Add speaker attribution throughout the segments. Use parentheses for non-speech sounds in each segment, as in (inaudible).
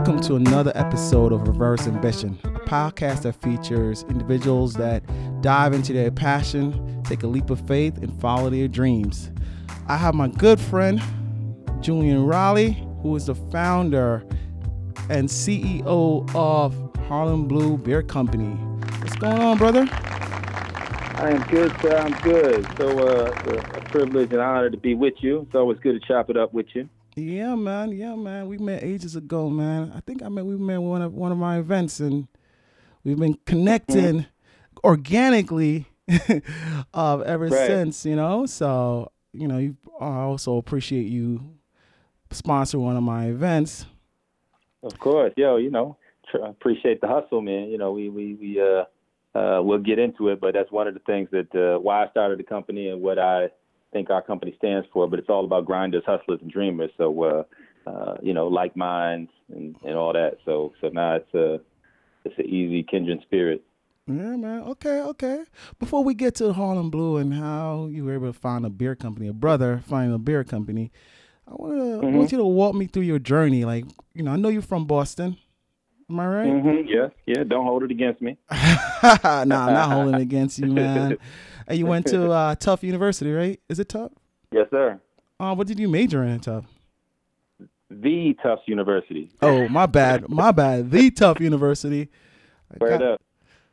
Speaker 1: Welcome to another episode of Reverse Ambition, a podcast that features individuals that dive into their passion, take a leap of faith, and follow their dreams. I have my good friend, Julian Raleigh, who is the founder and CEO of Harlem Blue Beer Company. What's going on, brother?
Speaker 2: I am good, sir. I'm good. So, uh, a privilege and honor to be with you. It's always good to chop it up with you.
Speaker 1: Yeah, man. Yeah, man. We met ages ago, man. I think I met we met one of one of my events, and we've been connecting organically (laughs) uh, ever
Speaker 2: Right.
Speaker 1: since. You know, so you know, you, I also appreciate you sponsor one of my events.
Speaker 2: Of course, yo. You know, tr- appreciate the hustle, man. You know, we we we uh uh we'll get into it, but that's one of the things that uh, why I started the company and what I think our company stands for. But it's all about grinders, hustlers, and dreamers. So, uh, uh, you know, like minds and and all that. So so now it's a it's an easy kindred spirit.
Speaker 1: Yeah, man. Okay, okay. Before we get to Harlem Blue and how you were able to find a beer company, a brother finding a beer company, I want to I want you to walk me through your journey. Like, you know, I know you're from Boston. Am I right?
Speaker 2: Mm-hmm. Yeah, yeah. Don't hold it against me. (laughs)
Speaker 1: nah, I'm not holding it against you, man. (laughs) And you went to (laughs) uh, Tough University, right? Is it Tough?
Speaker 2: Yes, sir.
Speaker 1: Uh, what did you major in, at Tough?
Speaker 2: The Tufts University.
Speaker 1: Oh, my bad, my bad. The Tough University.
Speaker 2: Word up.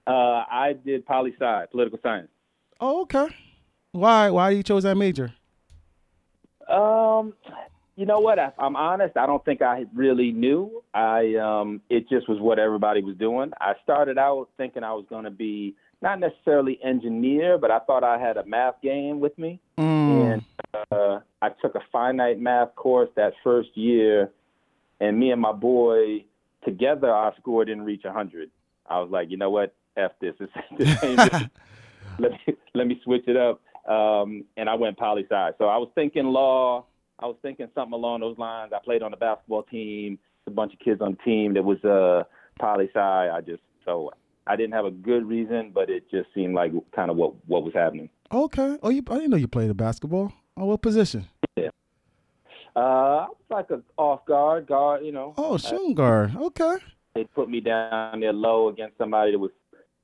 Speaker 2: Uh, I did poli sci, political science.
Speaker 1: Oh, okay. Why? Why you chose that major?
Speaker 2: Um, you know what? I, I'm honest. I don't think I really knew. I um, it just was what everybody was doing. I started out thinking I was going to be not necessarily engineer, but I thought I had a math game with me,
Speaker 1: Mm.
Speaker 2: and uh, I took a finite math course that first year, and me and my boy together, our score didn't reach 100. I was like, you know what? F this. This, this (laughs) ain't let me let me switch it up. Um, and I went poli sci. So I was thinking law. I was thinking something along those lines. I played on the basketball team. A bunch of kids on the team that was uh, poli sci. I just so I didn't have a good reason, but it just seemed like kind of what what was happening.
Speaker 1: Okay. Oh, you, I didn't know you played basketball. Oh, what position? Yeah.
Speaker 2: Uh, I was like a off guard guard. You know,
Speaker 1: Oh, shooting guard. Okay.
Speaker 2: they put me down there low against somebody that was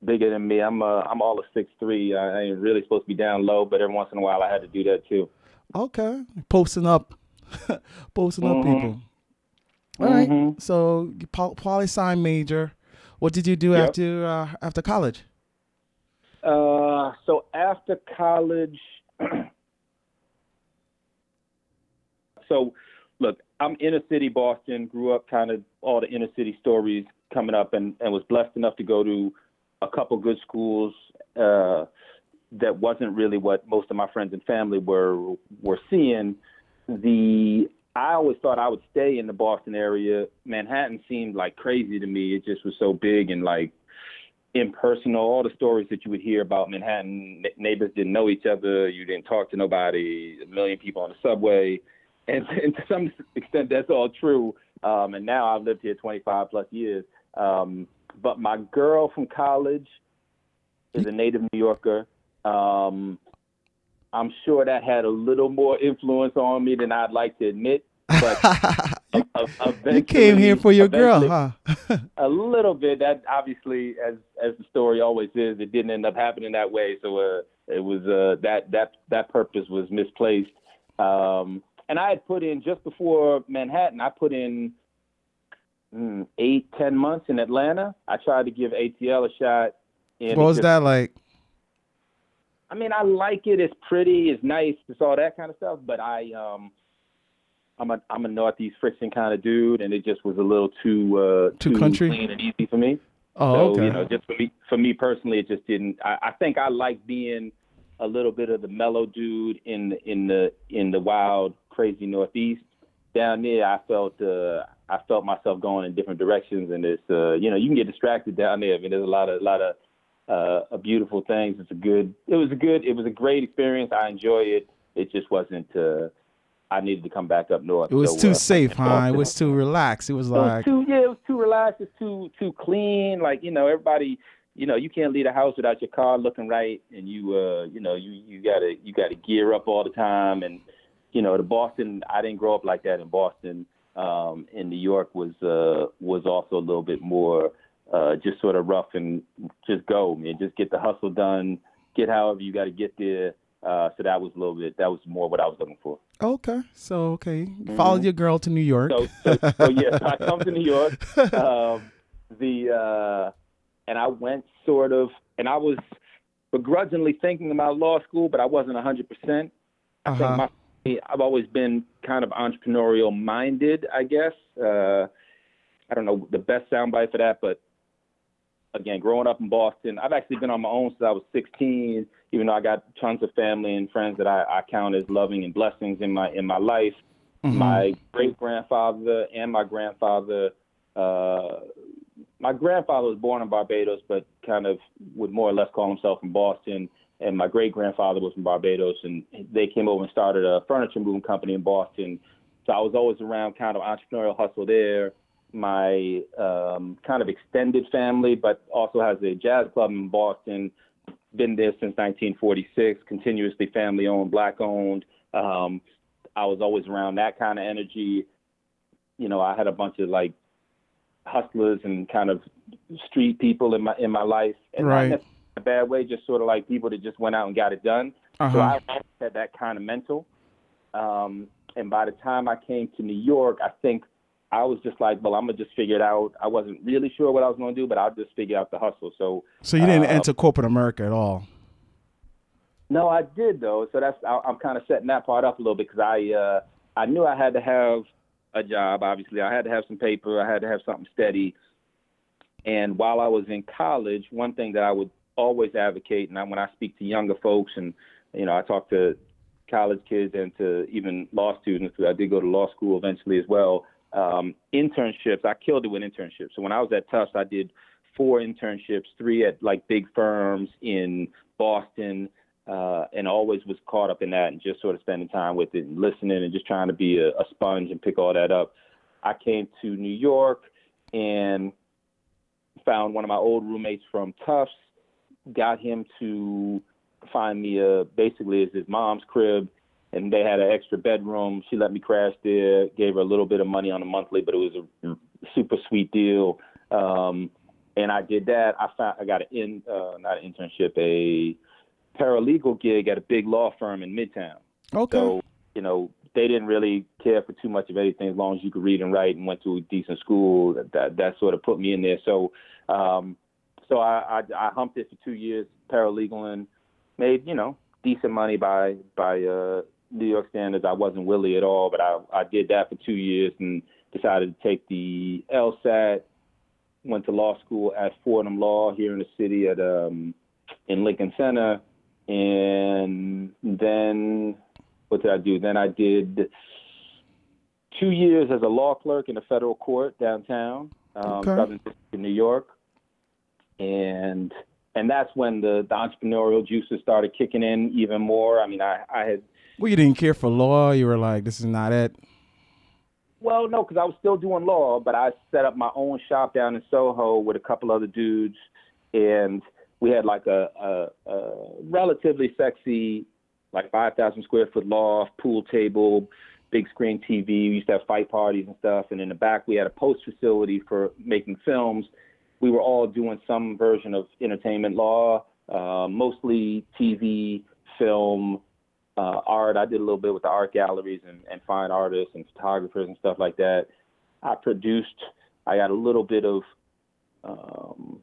Speaker 2: bigger than me. I'm uh, I'm all of six three. I ain't really supposed to be down low, but every once in a while I had to do that too.
Speaker 1: Okay. Posting up, (laughs) posting up
Speaker 2: Mhm.
Speaker 1: people. All right.
Speaker 2: Mhm.
Speaker 1: So you pol- poli sci major. What did you do
Speaker 2: Yep.
Speaker 1: after uh, after college?
Speaker 2: Uh, so after college, (clears throat) so look, I'm inner city Boston. Grew up kind of all the inner city stories coming up, and and was blessed enough to go to a couple good schools. Uh, that wasn't really what most of my friends and family were were seeing. The I always thought I would stay in the Boston area. Manhattan seemed like crazy to me. It just was so big and like impersonal. All the stories that you would hear about Manhattan, neighbors didn't know each other. You didn't talk to nobody. A million people on the subway, and, (laughs) and to some extent, that's all true. Um, and now I've lived here 25 plus years. Um, but my girl from college is a native New Yorker. Um, I'm sure that had a little more influence on me than I'd like to admit. But (laughs)
Speaker 1: you, came here for your girl, huh? (laughs)
Speaker 2: a little bit. That obviously, as as the story always is, it didn't end up happening that way. So uh, it was uh, that that that purpose was misplaced. Um, and I had put in just before Manhattan. I put in mm, eight ten months in Atlanta. I tried to give ATL a shot.
Speaker 1: What was that like?
Speaker 2: I mean, I like it. It's pretty. It's nice. It's all that kind of stuff. But I, um, I'm a I'm a northeast friction kind of dude, and it just was a little too uh,
Speaker 1: Too country?
Speaker 2: clean and easy for me.
Speaker 1: Oh,
Speaker 2: so
Speaker 1: okay.
Speaker 2: you know, just for me, for me personally, it just didn't. I, I think I like being a little bit of the mellow dude in the in the in the wild, crazy Northeast. Down there, I felt uh, I felt myself going in different directions, and it's uh, you know you can get distracted down there. I mean, there's a lot of lot of uh, beautiful things. It's a good. It was a good. It was a great experience. I enjoy it. It just wasn't. Uh, I needed to come back up north.
Speaker 1: it was
Speaker 2: So,
Speaker 1: too
Speaker 2: uh,
Speaker 1: safe, (laughs) huh? It was too relaxed. It was
Speaker 2: it was
Speaker 1: like,
Speaker 2: too yeah, it was too relaxed. It's too too clean. Like you know, everybody. You know, you can't leave the house without your car looking right, and you uh, you know, you you gotta you gotta gear up all the time. And you know, the Boston. I didn't grow up like that in Boston. um, in New York was uh, was also a little bit more uh, just sort of rough and just go, man. Just get the hustle done, get however you got to get there. Uh, so that was a little bit. That was more what I was looking for.
Speaker 1: Okay, so okay, follow your girl to New York.
Speaker 2: So, so, so (laughs) yes, I come to New York. (laughs) Um, the uh, and I went sort of, and I was begrudgingly thinking about law school, but I wasn't hundred percent. I
Speaker 1: Uh-huh.
Speaker 2: think my I've always been kind of entrepreneurial minded, I guess. Uh, I don't know the best soundbite for that, but again, growing up in Boston, I've actually been on my own since I was 16. Even though I got tons of family and friends that I, I count as loving and blessings in my in my life.
Speaker 1: Mhm.
Speaker 2: My great grandfather and my grandfather. Uh, my grandfather was born in Barbados, but kind of would more or less call himself from Boston. And my great grandfather was from Barbados, and they came over and started a furniture moving company in Boston. So I was always around kind of entrepreneurial hustle there. My um, kind of extended family, but also has a jazz club in Boston. Been there since 1946, continuously family owned, black owned. Um, I was always around that kind of energy. You know, I had a bunch of like hustlers and kind of street people in my in my life, and
Speaker 1: Right.
Speaker 2: not in a bad way, just sort of like people that just went out and got it done. So
Speaker 1: Uh-huh.
Speaker 2: I had that kind of mental. Um, and by the time I came to New York, I think I was just like, well, I'm gonna just figure it out. I wasn't really sure what I was gonna do, but I'll just figure out the hustle. So
Speaker 1: So you didn't
Speaker 2: uh,
Speaker 1: enter corporate America at all.
Speaker 2: No, I did though. So that's I, I'm kind of setting that part up a little bit because I uh, I knew I had to have a job. Obviously, I had to have some paper. I had to have something steady. And while I was in college, one thing that I would always advocate, and I, when I speak to younger folks, and you know, I talk to college kids and to even law students. 'cause I did go to law school eventually as well. Um, internships, I killed it with internships. So when I was at Tufts, I did four internships, three at like big firms in Boston, uh, and always was caught up in that and just sort of spending time with it and listening and just trying to be a, a sponge and pick all that up. I came to New York and found one of my old roommates from Tufts, got him to find me a basically is his mom's crib and they had an extra bedroom. She let me crash there, gave her a little bit of money on a monthly, but it was a super sweet deal. Um, and I did that. I found I got an in uh, not an internship, a paralegal gig at a big law firm in Midtown.
Speaker 1: Okay.
Speaker 2: So, you know, they didn't really care for too much of anything as long as you could read and write and went to a decent school. That that, that sort of put me in there. So, um, so I, I I humped it for two years, paralegaling, made you know decent money by by uh, New York standards. I wasn't Willie at all, but I I did that for two years and decided to take the LSAT. Went to law school at Fordham Law here in the city at um, in Lincoln Center, and then what did I do? Then I did two years as a law clerk in a federal court downtown, um,
Speaker 1: Okay.
Speaker 2: Southern District of New York, and and that's when the, the entrepreneurial juices started kicking in even more. I mean, I, I had
Speaker 1: Well, you didn't care for law. You were like, this is not it.
Speaker 2: Well, no, because I was still doing law, but I set up my own shop down in Soho with a couple other dudes, and we had like a, a, a relatively sexy, like 5,000 square foot loft, pool table, big screen TV. We used to have fight parties and stuff, and in the back we had a post facility for making films. We were all doing some version of entertainment law, uh, mostly TV, film, uh, art. I did a little bit with the art galleries and, and fine artists and photographers and stuff like that. I produced. I got a little bit of um,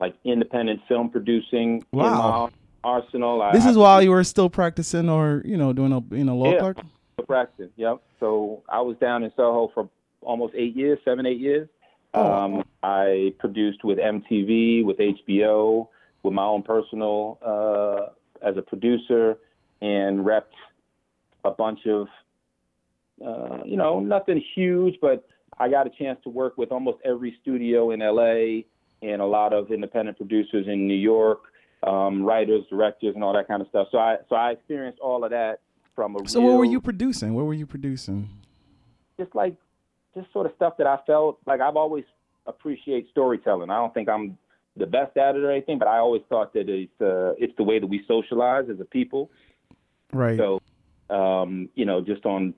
Speaker 2: like independent film producing in
Speaker 1: Wow.
Speaker 2: my arsenal. I,
Speaker 1: This
Speaker 2: I
Speaker 1: is while you were still practicing or, you know, doing a, you know, law
Speaker 2: Yeah.
Speaker 1: clerk?
Speaker 2: practicing. Yep. So I was down in Soho for almost eight years, seven, eight years.
Speaker 1: Oh.
Speaker 2: Um, I produced with MTV, with HBO, with my own personal uh, as a producer, and repped a bunch of, uh, you know, nothing huge, but I got a chance to work with almost every studio in LA and a lot of independent producers in New York, um, writers, directors, and all that kind of stuff. So I so I experienced all of that from a
Speaker 1: So
Speaker 2: real,
Speaker 1: what were you producing? What were you producing?
Speaker 2: just like just sort of stuff that I felt like I've always appreciate storytelling. I don't think I'm the best at it or anything, but I always thought that it's uh, it's the way that we socialize as a people.
Speaker 1: Right.
Speaker 2: So um, you know, just on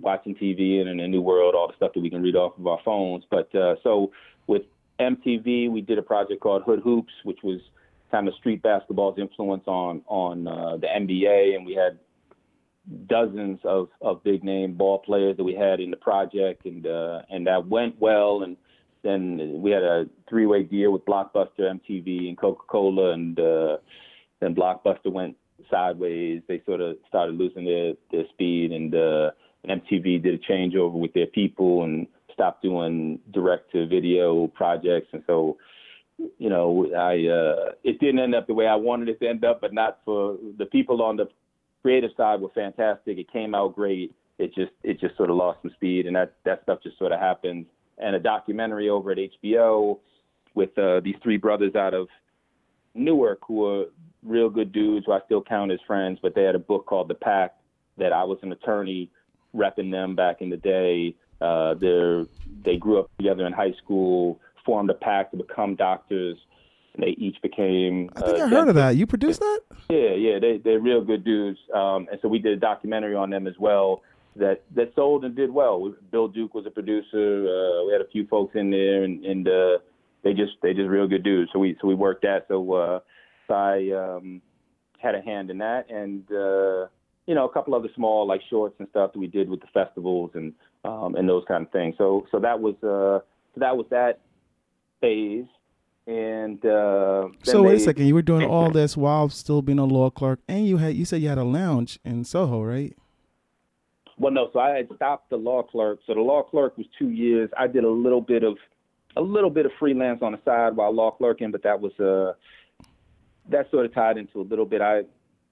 Speaker 2: watching TV and in a new world, all the stuff that we can read off of our phones. But uh, so with MTV, we did a project called Hood Hoops, which was kind of street basketball's influence on on uh, the NBA, and we had dozens of, of big name ball players that we had in the project, and uh, and that went well. And then we had a three way deal with Blockbuster, MTV, and Coca Cola, and uh, then Blockbuster went sideways. They sort of started losing their their speed, and uh, MTV did a changeover with their people and stopped doing direct to video projects, and so you know, I uh, it didn't end up the way I wanted it to end up, but not for the people on the creative side were fantastic. It came out great. It just it just sort of lost some speed, and that that stuff just sort of happens. And a documentary over at HBO with uh, these three brothers out of Newark who are real good dudes who I still count as friends, but they had a book called The Pact that I was an attorney repping them back in the day. Uh, they they grew up together in high school, formed a pact to become doctors and they each became.
Speaker 1: I think uh, I heard of that. You produced that?
Speaker 2: Yeah, yeah, they they're real good dudes, um, and so we did a documentary on them as well that that sold and did well. Bill Duke was a producer. Uh, we had a few folks in there, and, and uh, they just they just real good dudes. So we so we worked that. So, uh, so I um, had a hand in that, and uh, you know a couple other small like shorts and stuff that we did with the festivals and um, and those kind of things. So so that was uh, so that was that phase. And uh,
Speaker 1: so wait a second, you were doing all this while still being a law clerk, and you had you said you had a lounge in Soho, right?
Speaker 2: Well, no. So I had stopped the law clerk. So the law clerk was two years. I did a little bit of a little bit of freelance on the side while law clerking, but that was uh that sort of tied into a little bit. I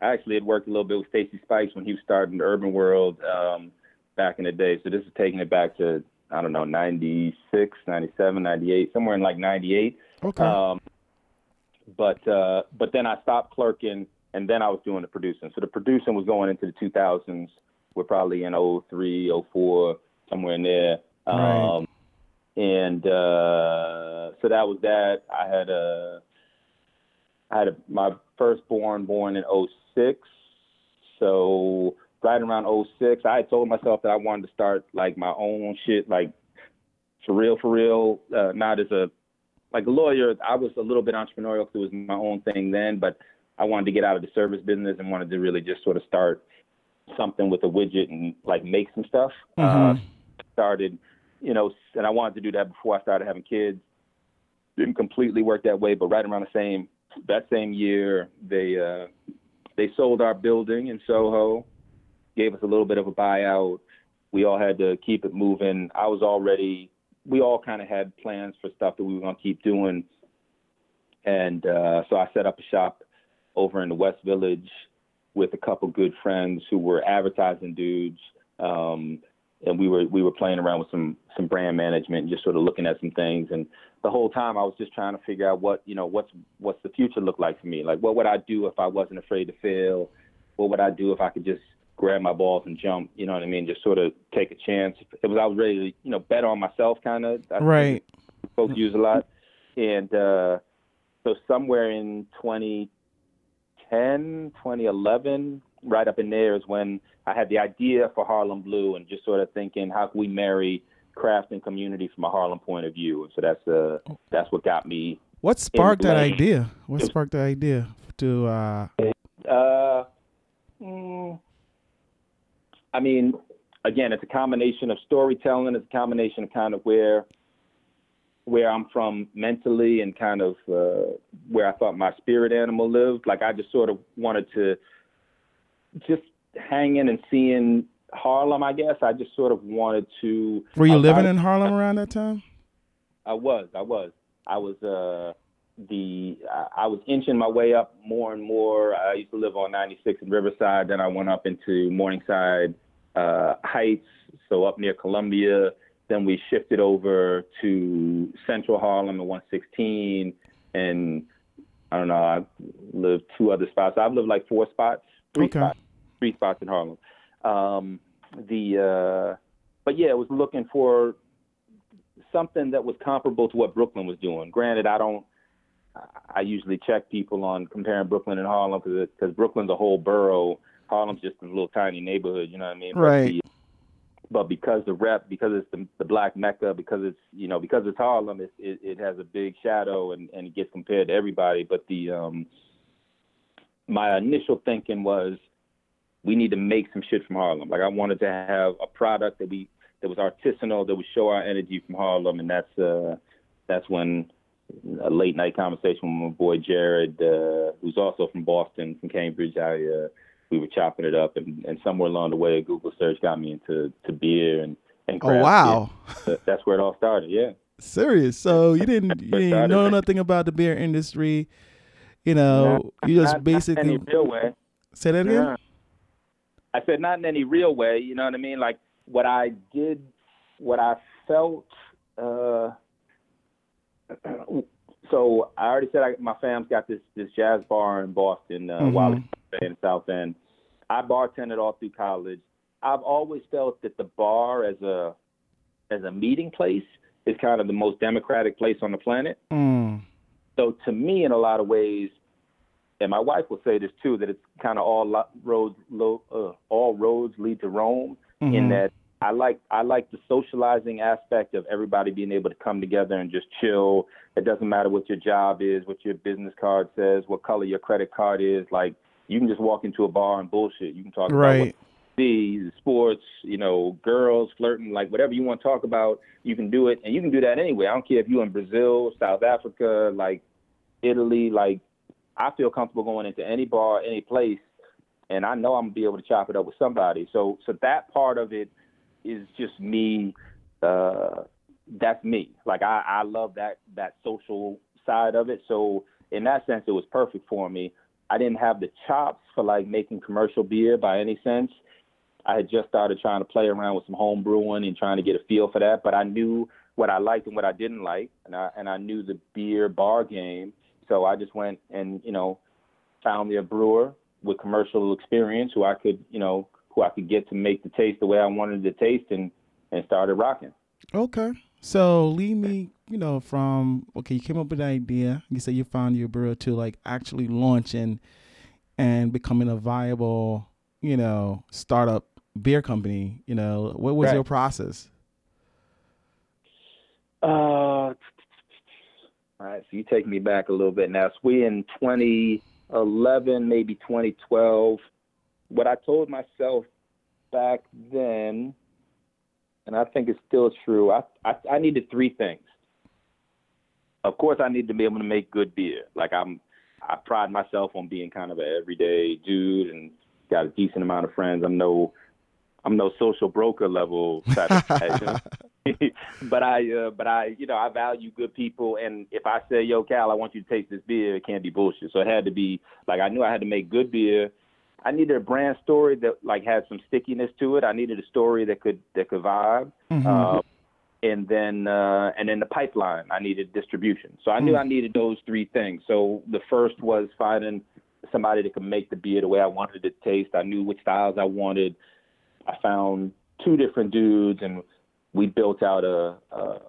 Speaker 2: I actually had worked a little bit with Stacy Spikes when he was starting the Urbanworld um, back in the day. So this is taking it back to I don't know 96, 97, 98, somewhere in like 98.
Speaker 1: Okay. Um,
Speaker 2: but uh, but then I stopped clerking, and then I was doing the producing. So the producing was going into the 2000s. We're probably in 03, 04, somewhere in there.
Speaker 1: Right. Um,
Speaker 2: and uh, so that was that. I had a I had a, my firstborn born born in 06. So right around 06, I had told myself that I wanted to start like my own shit, like for real, for real, uh, not as a like a lawyer, I was a little bit entrepreneurial because it was my own thing then, but I wanted to get out of the service business and wanted to really just sort of start something with a widget and like make some stuff.
Speaker 1: Mm-hmm.
Speaker 2: Uh, started, you know, and I wanted to do that before I started having kids. Didn't completely work that way, but right around the same that same year, they uh, they sold our building in Soho, gave us a little bit of a buyout. We all had to keep it moving. I was already we all kind of had plans for stuff that we were going to keep doing. And uh, so I set up a shop over in the West Village with a couple good friends who were advertising dudes. Um, and we were we were playing around with some some brand management and just sort of looking at some things and the whole time I was just trying to figure out what you know what's what's the future look like for me like what would I do if I wasn't afraid to fail what would I do if I could just grab my balls and jump. You know what I mean? Just sort of take a chance. It was I was ready to you know bet on myself, kind of.
Speaker 1: Right.
Speaker 2: Folks use a lot, and uh, so somewhere in 2010, 2011, right up in there is when I had the idea for Harlem Blue, and just sort of thinking, how can we marry craft and community from a Harlem point of view? And so that's uh that's what got me.
Speaker 1: What sparked that idea? What sparked the idea to? Uh...
Speaker 2: Uh, mm, I mean, again, it's a combination of storytelling. It's a combination of kind of where where I'm from mentally and kind of uh, where I thought my spirit animal lived. Like I just sort of wanted to just hanging and seeing Harlem. I guess I just sort of wanted to.
Speaker 1: Were you living in Harlem around that time?
Speaker 2: I was. I was. I was. Uh, the I was inching my way up more and more. I used to live on 96 in Riverside. Then I went up into Morningside uh, Heights, so up near Columbia. Then we shifted over to Central Harlem at 116, and I don't know. I lived two other spots. I've lived like four spots, three
Speaker 1: okay.
Speaker 2: spots, three spots in Harlem. Um, the uh, but yeah, I was looking for something that was comparable to what Brooklyn was doing. Granted, I don't I usually check people on comparing Brooklyn and Harlem because Brooklyn's a whole borough. Harlem's just a little tiny neighborhood, you know what I mean?
Speaker 1: Right.
Speaker 2: But, the, but because the rep, because it's the, the black mecca, because it's you know because it's Harlem, it, it, it has a big shadow and, and it gets compared to everybody. But the um, my initial thinking was we need to make some shit from Harlem. Like I wanted to have a product that we that was artisanal, that would show our energy from Harlem, and that's uh, that's when a late night conversation with my boy Jared, uh, who's also from Boston, from Cambridge. I uh, we were chopping it up, and, and somewhere along the way, a Google search got me into to beer and and craft Oh
Speaker 1: wow.
Speaker 2: beer. That's where it all started. Yeah.
Speaker 1: Serious. So you didn't you didn't know nothing about the beer industry. You know, you just
Speaker 2: Not- not in
Speaker 1: basically
Speaker 2: any real way.
Speaker 1: say that again.
Speaker 2: Yeah. I said not in any real way. You know what I mean? Like what I did, what I felt. Uh, (clears throat) so I already said I, my fam's got this this jazz bar in Boston, uh,
Speaker 1: Mhm.
Speaker 2: Wally's in South End. I bartended all through college. I've always felt that the bar as a as a meeting place is kind of the most democratic place on the planet.
Speaker 1: Mm.
Speaker 2: So to me, in a lot of ways, and my wife will say this too, that it's kind of all roads, uh, all roads lead to Rome. In
Speaker 1: Mhm.
Speaker 2: that, I like I like the socializing aspect of everybody being able to come together and just chill. It doesn't matter what your job is, what your business card says, what color your credit card is. Like you can just walk into a bar and bullshit. You can talk about what
Speaker 1: Right.
Speaker 2: see sports, you know, girls flirting, like whatever you want to talk about, you can do it, and you can do that anyway. I don't care if you're in Brazil, South Africa, like Italy. Like I feel comfortable going into any bar, any place, and I know I'm gonna be able to chop it up with somebody. So, so that part of it is just me. Uh, that's me. Like I, I love that that social side of it. So in that sense, it was perfect for me. I didn't have the chops for like making commercial beer by any sense. I had just started trying to play around with some home brewing and trying to get a feel for that, but I knew what I liked and what I didn't like, and I and I knew the beer bar game. So I just went and you know found me a brewer with commercial experience who I could you know who I could get to make the taste the way I wanted it to taste, and and started rocking.
Speaker 1: Okay. So lead me, you know, from okay, you came up with the idea. You said you found your brewer to like actually launching and becoming a viable, you know, startup beer company. You know, what was
Speaker 2: Right.
Speaker 1: your process?
Speaker 2: Uh, right, so you take me back a little bit now. So we in 2011, maybe 2012. What I told myself back then, and I think it's still true. I I, I needed three things. Of course, I need to be able to make good beer. Like I'm, I pride myself on being kind of an everyday dude and got a decent amount of friends. I'm no, I'm no social broker level type of guy. but I, uh, but I, you know, I value good people. And if I say, "Yo, Cal, I want you to taste this beer," it can't be bullshit. So it had to be like I knew I had to make good beer. I needed a brand story that like had some stickiness to it. I needed a story that could that could vibe.
Speaker 1: Mhm.
Speaker 2: Uh, and then uh, and then the pipeline. I needed distribution. So I knew
Speaker 1: Mm.
Speaker 2: I needed those three things. So the first was finding somebody that could make the beer the way I wanted it to taste. I knew which styles I wanted. I found two different dudes, and we built out a a,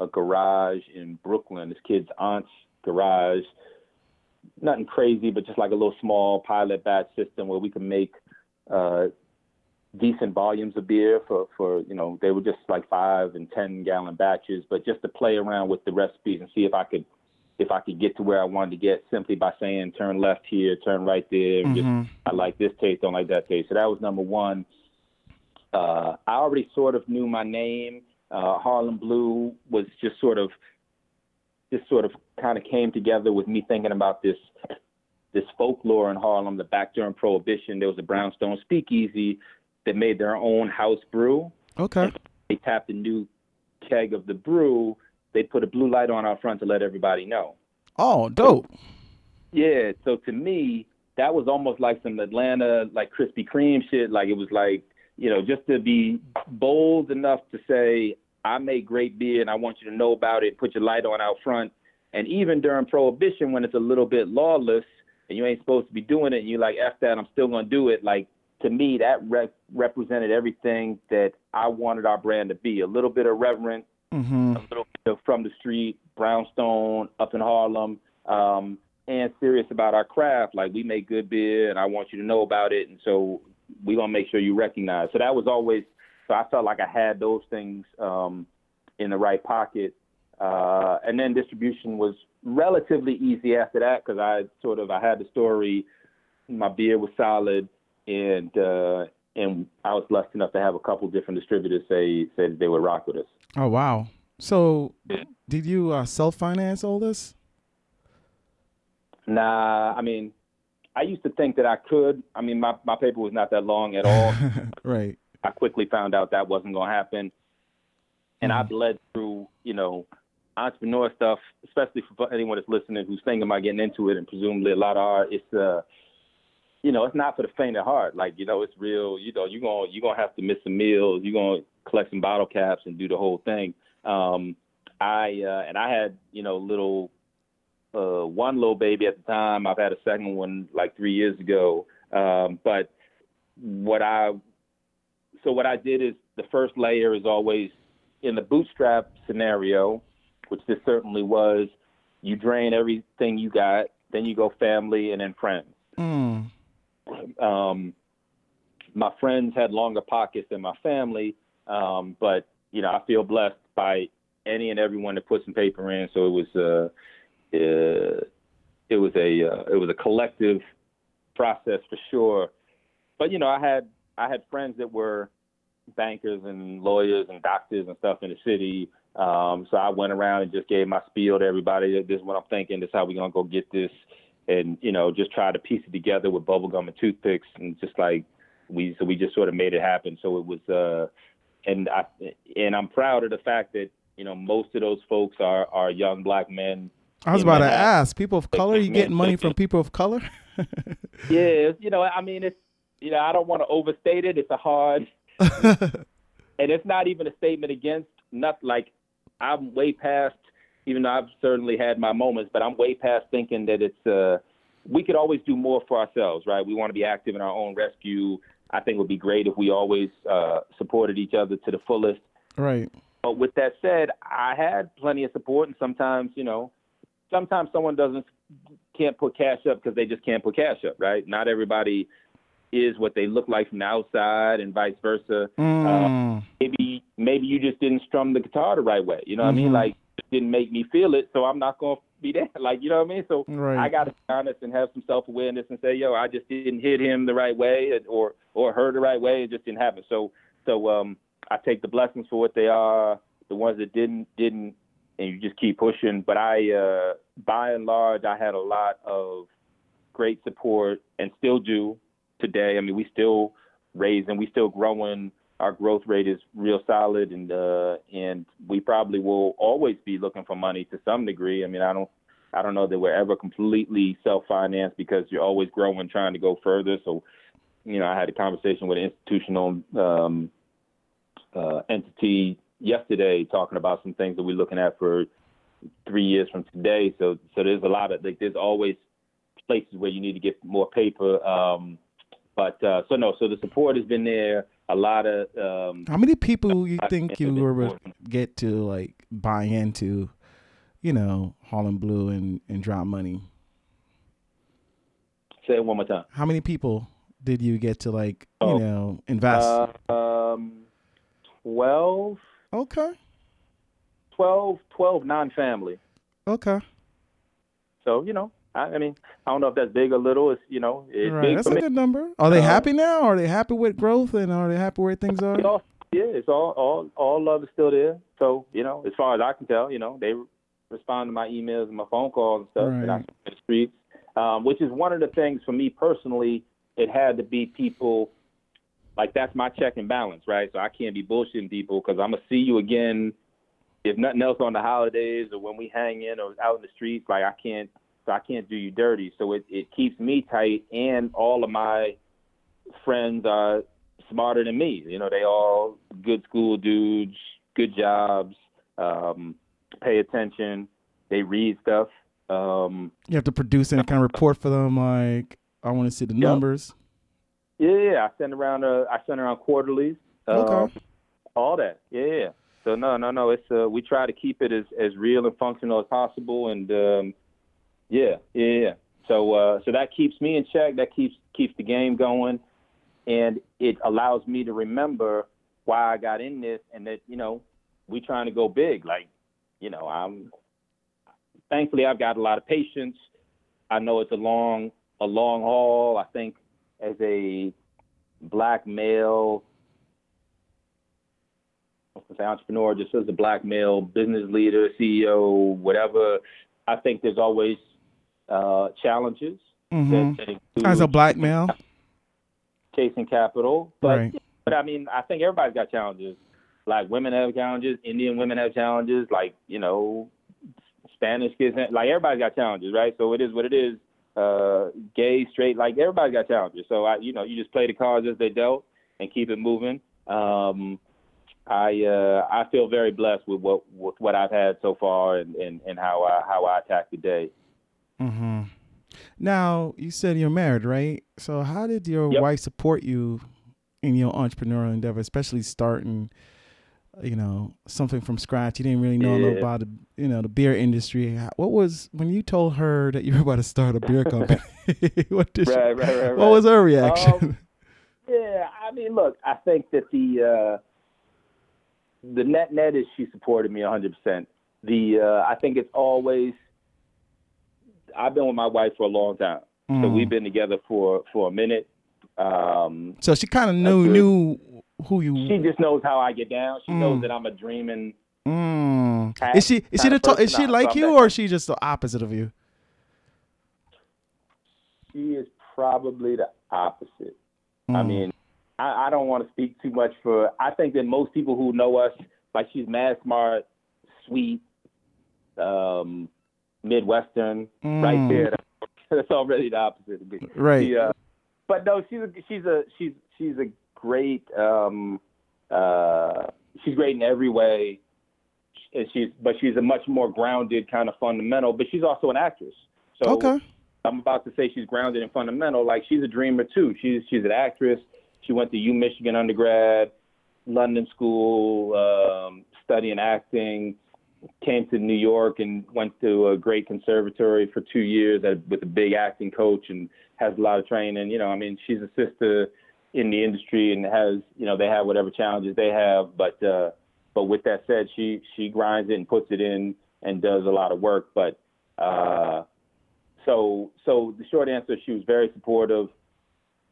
Speaker 2: a garage in Brooklyn. This kid's aunt's garage. Nothing crazy, but just like a little small pilot batch system where we could make uh, decent volumes of beer for for you know they were just like five and ten gallon batches, but just to play around with the recipes and see if I could if I could get to where I wanted to get simply by saying turn left here, turn right there, and just. I like this taste, don't like that taste. So that was number one. Uh, I already sort of knew my name. Uh, Harlem Blue was just sort of, just sort of kind of came together with me thinking about this, this folklore in Harlem. The back during Prohibition, there was a Brownstone Speakeasy that made their own house brew.
Speaker 1: Okay.
Speaker 2: They tapped a new keg of the brew. They put a blue light on out front to let everybody know.
Speaker 1: Oh, dope.
Speaker 2: Yeah, so to me, that was almost like some Atlanta like Krispy Kreme shit. Like it was like, you know, just to be bold enough to say, I make great beer and I want you to know about it, put your light on out front. And even during Prohibition, when it's a little bit lawless and you ain't supposed to be doing it, and you're like, F that, I'm still going to do it. Like, to me, that re- represented everything that I wanted our brand to be a little bit of irreverent,
Speaker 1: Mm-hmm.
Speaker 2: a little bit of from the street, brownstone, up in Harlem, um, and serious about our craft. Like we make good beer, and I want you to know about it, and so we're gonna make sure you recognize. So that was always. So I felt like I had those things um, in the right pocket, uh, and then distribution was relatively easy after that because I sort of I had the story. My beer was solid, and uh, and I was blessed enough to have a couple different distributors say say that they would rock with us.
Speaker 1: Oh wow! So, did you uh, self finance all this?
Speaker 2: Nah, I mean, I used to think that I could. I mean, my my paper was not that long at all. (laughs)
Speaker 1: right.
Speaker 2: I quickly found out that wasn't going to happen, and
Speaker 1: Mm-hmm.
Speaker 2: I bled through, you know, entrepreneur stuff, especially for anyone that's listening who's thinking about getting into it, and presumably a lot of art. It's uh, you know, it's not for the faint of heart. Like, you know, it's real. You know, you're gonna you're gonna have to miss some meals. You're gonna collect some bottle caps and do the whole thing. Um, I uh, and I had, you know, little uh, one little baby at the time. I've had a second one like three years ago. Um, but what I so what I did is the first layer is always in the bootstrap scenario, which this certainly was. You drain everything you got, then you go family and then friends.
Speaker 1: Mm.
Speaker 2: Um, my friends had longer pockets than my family, um, but you know I feel blessed by any and everyone that put some paper in. So it was uh, uh, it was a uh, it was a collective process for sure. But you know I had I had friends that were bankers and lawyers and doctors and stuff in the city. Um, so I went around and just gave my spiel to everybody. This is what I'm thinking. This is how we're gonna go get this, and you know, just try to piece it together with bubblegum and toothpicks, and just like we, so we just sort of made it happen. So it was, uh, and I, and I'm proud of the fact that you know most of those folks are are young black men.
Speaker 1: I was about to ask, people of color, you getting money from (laughs) people of color? (laughs)
Speaker 2: Yeah, you know, I mean, it's you know, I don't want to overstate it. It's a hard. (laughs) and it's not even a statement against nothing. Like I'm way past, even though I've certainly had my moments, but I'm way past thinking that it's. uh We could always do more for ourselves, right? We want to be active in our own rescue. I think it would be great if we always uh, supported each other to the fullest.
Speaker 1: right.
Speaker 2: But with that said, I had plenty of support, and sometimes, you know, sometimes someone doesn't can't put cash up because they just can't put cash up, right? Not everybody is what they look like from the outside, and vice versa
Speaker 1: Mm.
Speaker 2: maybe maybe you just didn't strum the guitar the right way. You know what I mean?
Speaker 1: Mhm.
Speaker 2: Like didn't make me feel it, so I'm not gonna be there. (laughs) Like you know what I mean? So
Speaker 1: Right.
Speaker 2: I gotta be honest and have some self awareness and say, yo, I just didn't hit him the right way or or her the right way. It just didn't happen. So so um I take the blessings for what they are. The ones that didn't didn't and you just keep pushing. But I uh by and large I had a lot of great support and still do today. I mean we still raising, we still growing our growth rate is real solid and uh and we probably will always be looking for money to some degree. I mean, I don't I don't know that we're ever completely self-financed because you're always growing trying to go further. So, you know, I had a conversation with an institutional um uh entity yesterday talking about some things that we're looking at for 3 years from today. So so there's a lot of like there's always places where you need to get more paper um but uh, so no, so the support has been there. A lot of um,
Speaker 1: How many people you think you were get to like buy into, you know, Harlem Blue and and drop money?
Speaker 2: say it one more time.
Speaker 1: How many people did you get to like,
Speaker 2: Oh.
Speaker 1: you know, invest?
Speaker 2: Uh, um, 12,
Speaker 1: okay.
Speaker 2: 12, 12 non-family.
Speaker 1: Okay.
Speaker 2: So you know, I, mean, I don't know if that's big or little. It's you know, it's
Speaker 1: right. That's a
Speaker 2: me.
Speaker 1: good number. Are they
Speaker 2: Uh,
Speaker 1: happy now? Are they happy with growth and are they happy where things are?
Speaker 2: All, yeah, it's all, all, all love is still there. So you know, as far as I can tell, you know, they respond to my emails and my phone calls and stuff, and I
Speaker 1: Right.
Speaker 2: in the streets, um, which is one of the things for me personally. It had to be people like that's my check and balance, right? So I can't be bullshitting people because I'm gonna see you again, if nothing else, on the holidays or when we hang in or out in the streets. Like I can't, so I can't do you dirty. So it it keeps me tight, and all of my friends are smarter than me. You know, they all good school dudes, good jobs, um, pay attention, they read stuff. Um,
Speaker 1: You have to produce any kind of report for them. Like, I want to see the
Speaker 2: Yep.
Speaker 1: numbers.
Speaker 2: yeah, yeah, I send around uh, I send around quarterlies.
Speaker 1: Okay.
Speaker 2: um, all that. Yeah, yeah. So no, no, no. It's uh, we try to keep it as as real and functional as possible, and um, Yeah, yeah, yeah. So uh, so that keeps me in check. That keeps keeps the game going, and it allows me to remember why I got in this, and that you know we trying to go big. Like, you know, I'm thankfully I've got a lot of patience. I know it's a long a long haul. I think as a black male say entrepreneur, just as a black male business leader, CEO, whatever, I think there's always uh, challenges.
Speaker 1: Mm-hmm. As a black male,
Speaker 2: chasing capital, but
Speaker 1: right.
Speaker 2: but I mean, I think everybody's got challenges. Black women have challenges. Indian women have challenges. Like you know, Spanish kids, like everybody's got challenges, right? So it is what it is. Uh, gay, straight, like everybody's got challenges. So I, you know, you just play the cards as they dealt and keep it moving. Um, I uh, I feel very blessed with what with what I've had so far and, and, and how I how I attack the day.
Speaker 1: Mm-hmm. Now you said you're married, right? So how did your
Speaker 2: Yep.
Speaker 1: wife support you in your entrepreneurial endeavor, especially starting, you know, something from scratch? You didn't really know
Speaker 2: Yeah.
Speaker 1: about the, you know, the beer industry. What was when you told her that you were about to start a beer company? (laughs) (laughs) what did she,
Speaker 2: Right, right, right,
Speaker 1: What was her reaction?
Speaker 2: Um, Yeah, I mean, look, I think that the uh, the net net is she supported me 100. percent The uh, I think it's always I've been with my wife for a long time, so
Speaker 1: Mm.
Speaker 2: we've been together for for a minute. Um,
Speaker 1: so she kind of knew knew who you.
Speaker 2: she just knows how I get down. She
Speaker 1: Mm.
Speaker 2: knows that I'm a dreaming.
Speaker 1: Mm. Is she is she the to- is she like you or is she just the opposite of you?
Speaker 2: She is probably the opposite. I
Speaker 1: Mm.
Speaker 2: mean, I, I don't want to speak too much for. I think that most people who know us, like she's mad smart, sweet, um, Midwestern, right
Speaker 1: Mm.
Speaker 2: there. (laughs) That's already the opposite of me.
Speaker 1: Right.
Speaker 2: She, uh, but no, she's a, she's a she's she's a great um, uh, she's great in every way. And she's but she's a much more grounded kind of fundamental. But she's also an actress. So
Speaker 1: Okay.
Speaker 2: I'm about to say she's grounded and fundamental. Like she's a dreamer too. She's she's an actress. She went to U Michigan undergrad, London school, um, studying acting. Came to New York and went to a great conservatory for two years at, with a big acting coach and has a lot of training. You know, I mean, she's a sister in the industry and has, you know, they have whatever challenges they have. But uh, but with that said, she she grinds it and puts it in and does a lot of work. But uh, so so the short answer, she was very supportive.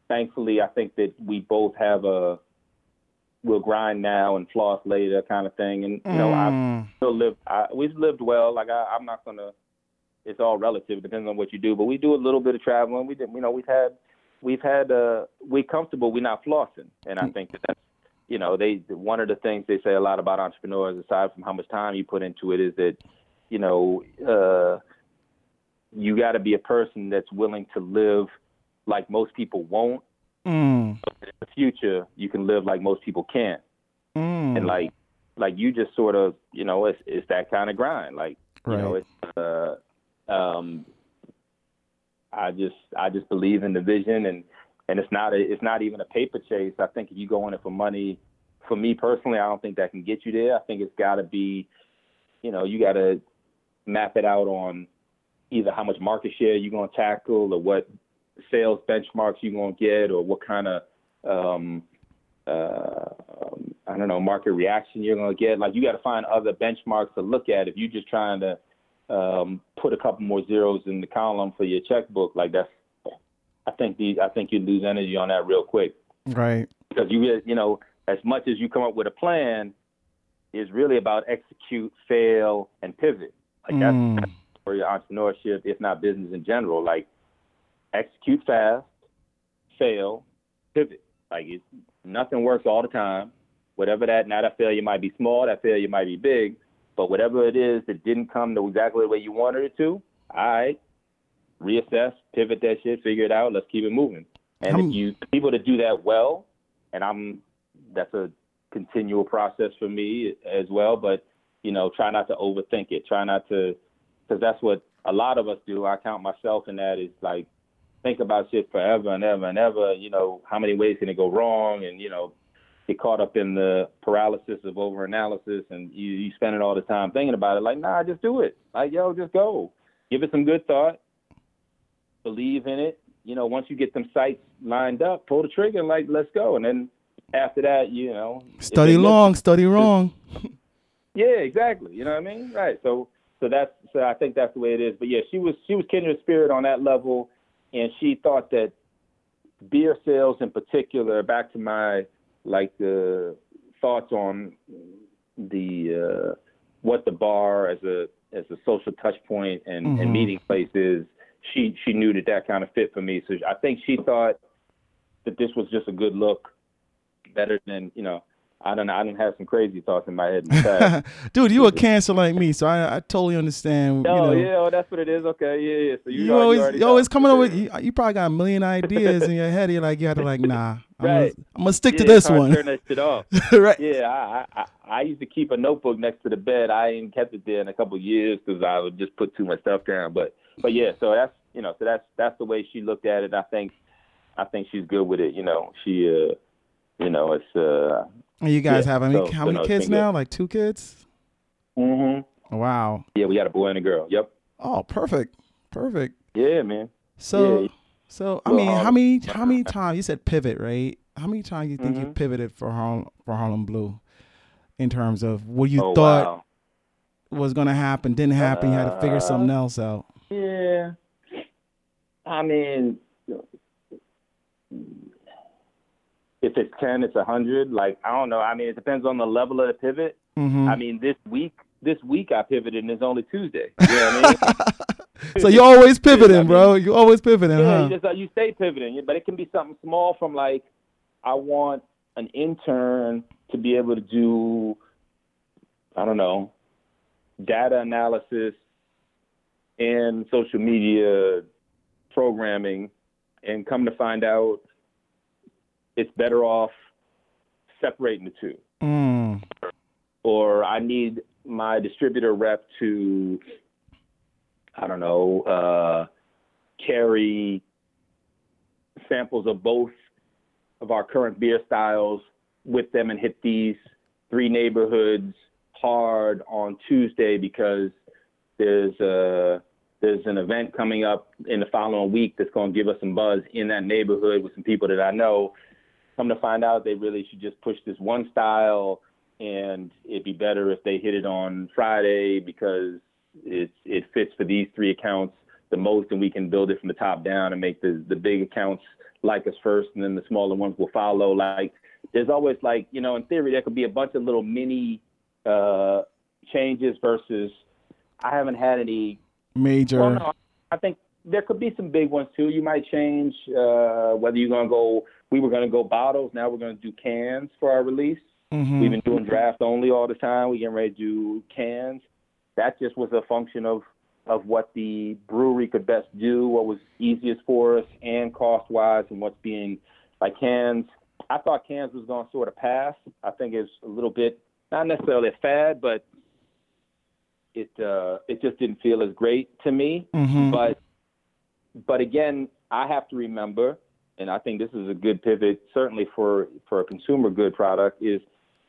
Speaker 2: Thankfully, I think that we both have a we'll grind now and floss later kind of thing. And you know, I've
Speaker 1: Mm.
Speaker 2: still lived. I, we've lived well. Like I, I'm not gonna. It's all relative. Depends on what you do. But we do a little bit of traveling. We did. You know, we've had. We've had. Uh, we comfortable. We're not flossing. And I think that that's. You know, they. One of the things they say a lot about entrepreneurs, aside from how much time you put into it, is that, you know, uh, you got to be a person that's willing to live like most people won't.
Speaker 1: Mm.
Speaker 2: In the future, you can live like most people can't.
Speaker 1: Mm.
Speaker 2: and like like you just sort of you know it's it's that kind of grind. Like you know it's uh um i just i just believe in the vision and and it's not a it's not even a paper chase. I think if you go in it for money for me personally i don't think that can get you there. I think it's got to be you know you got to map it out on either how much market share you're going to tackle or what sales benchmarks you're going to get or what kind of um uh, I don't know, market reaction you're going to get. Like you got to find other benchmarks to look at. If you're just trying to um, put a couple more zeros in the column for your checkbook, like that's, I think the I think you lose energy on that real quick
Speaker 1: Right.
Speaker 2: because you you know as much as you come up with a plan, is really about execute, fail, and pivot. Like that's
Speaker 1: Mm.
Speaker 2: for your entrepreneurship, if not business in general. Like execute fast, fail, pivot. Like it, nothing works all the time. Whatever that now that failure might be small, that failure might be big, but whatever it is that didn't come to exactly the way you wanted it to, all right, reassess, pivot that shit, figure it out. Let's keep it moving. And
Speaker 1: How m-
Speaker 2: if you people to do that well, and I'm that's a continual process for me as well. But you know, try not to overthink it. Try not to, because that's what a lot of us do. I count myself in that. Is like think about shit forever and ever and ever. You know, how many ways can it go wrong? And you know, get caught up in the paralysis of overanalysis, and you, you spend it all the time thinking about it. Like, nah, just do it. Like, yo, just go. Give it some good thought. believe in it. You know, once you get them sights lined up, pull the trigger and like, let's go. And then after that, you know,
Speaker 1: study long, study wrong. (laughs)
Speaker 2: yeah, exactly. You know what I mean? Right. So, so that's so I think that's the way it is. But yeah, she was she was kindred spirit on that level, and she thought that beer sales in particular. Back to my like the thoughts on the uh, what the bar as a as a social touch point and, mm-hmm. and meeting place is. She she knew that that kind of fit for me. So I think she thought that this was just a good look, better than you know. I don't know. I didn't have some crazy thoughts in my head. In (laughs)
Speaker 1: Dude, you a cancer like me, so I, I totally understand.
Speaker 2: Oh
Speaker 1: you know,
Speaker 2: yeah, oh, that's what it is. Okay, yeah, yeah. So you,
Speaker 1: you always you always coming up with you, you, probably got a million ideas in your head. You're like you had to like nah. I'm, right. gonna, I'm gonna stick
Speaker 2: yeah,
Speaker 1: to this one.
Speaker 2: Turn that shit off. (laughs)
Speaker 1: right.
Speaker 2: Yeah, I, I I used to keep a notebook next to the bed. I ain't kept it there in a couple of years because I would just put too much stuff down. But but yeah, so that's you know, so that's that's the way she looked at it. I think I think she's good with it. You know, she uh, you know, it's uh.
Speaker 1: You guys yeah, have how many, so, how many no, kids now? Good. Like two kids?
Speaker 2: Mm-hmm.
Speaker 1: Wow.
Speaker 2: Yeah, we got a boy and a girl. Yep.
Speaker 1: Oh, perfect, perfect.
Speaker 2: Yeah, man.
Speaker 1: So, yeah. so I mean, how many (laughs) how many times you said pivot, right? How many times you think mm-hmm. you pivoted for Harlem for Harlem Blue, in terms of what you
Speaker 2: oh,
Speaker 1: thought
Speaker 2: wow.
Speaker 1: was going to happen, didn't happen, you had to figure something
Speaker 2: uh,
Speaker 1: else out.
Speaker 2: Yeah. I mean, if it's 10, it's 100. Like, I don't know. I mean, it depends on the level of the pivot.
Speaker 1: Mm-hmm.
Speaker 2: I mean, this week, this week I pivoted and it's only Tuesday. You know what I
Speaker 1: mean? (laughs) so you're always pivoting, (laughs) I mean, bro. You're always pivoting,
Speaker 2: yeah,
Speaker 1: huh?
Speaker 2: You, just, you stay pivoting, but it can be something small from like, I want an intern to be able to do, I don't know, data analysis and social media programming, and come to find out it's better off separating the two.
Speaker 1: Mm.
Speaker 2: Or I need my distributor rep to, I don't know, uh, carry samples of both of our current beer styles with them and hit these three neighborhoods hard on Tuesday because there's a there's an event coming up in the following week that's going to give us some buzz in that neighborhood with some people that I know. Come to find out, they really should just push this one style, and it'd be better if they hit it on Friday because it's it fits for these three accounts the most, and we can build it from the top down and make the the big accounts like us first, and then the smaller ones will follow. Like there's always like you know, in theory, there could be a bunch of little mini uh, changes versus I haven't had any
Speaker 1: major.
Speaker 2: Well, no, I think there could be some big ones too. You might change uh, whether you're gonna go. We were gonna go bottles. Now we're gonna do cans for our release.
Speaker 1: Mm-hmm.
Speaker 2: We've been doing draft only all the time. We're getting ready to do cans. That just was a function of of what the brewery could best do, what was easiest for us, and cost wise, and what's being like cans. I thought cans was going to sort of pass. I think it's a little bit not necessarily a fad, but it uh, it just didn't feel as great to me.
Speaker 1: Mm-hmm.
Speaker 2: But but again, I have to remember, and I think this is a good pivot, certainly for for a consumer good product. Is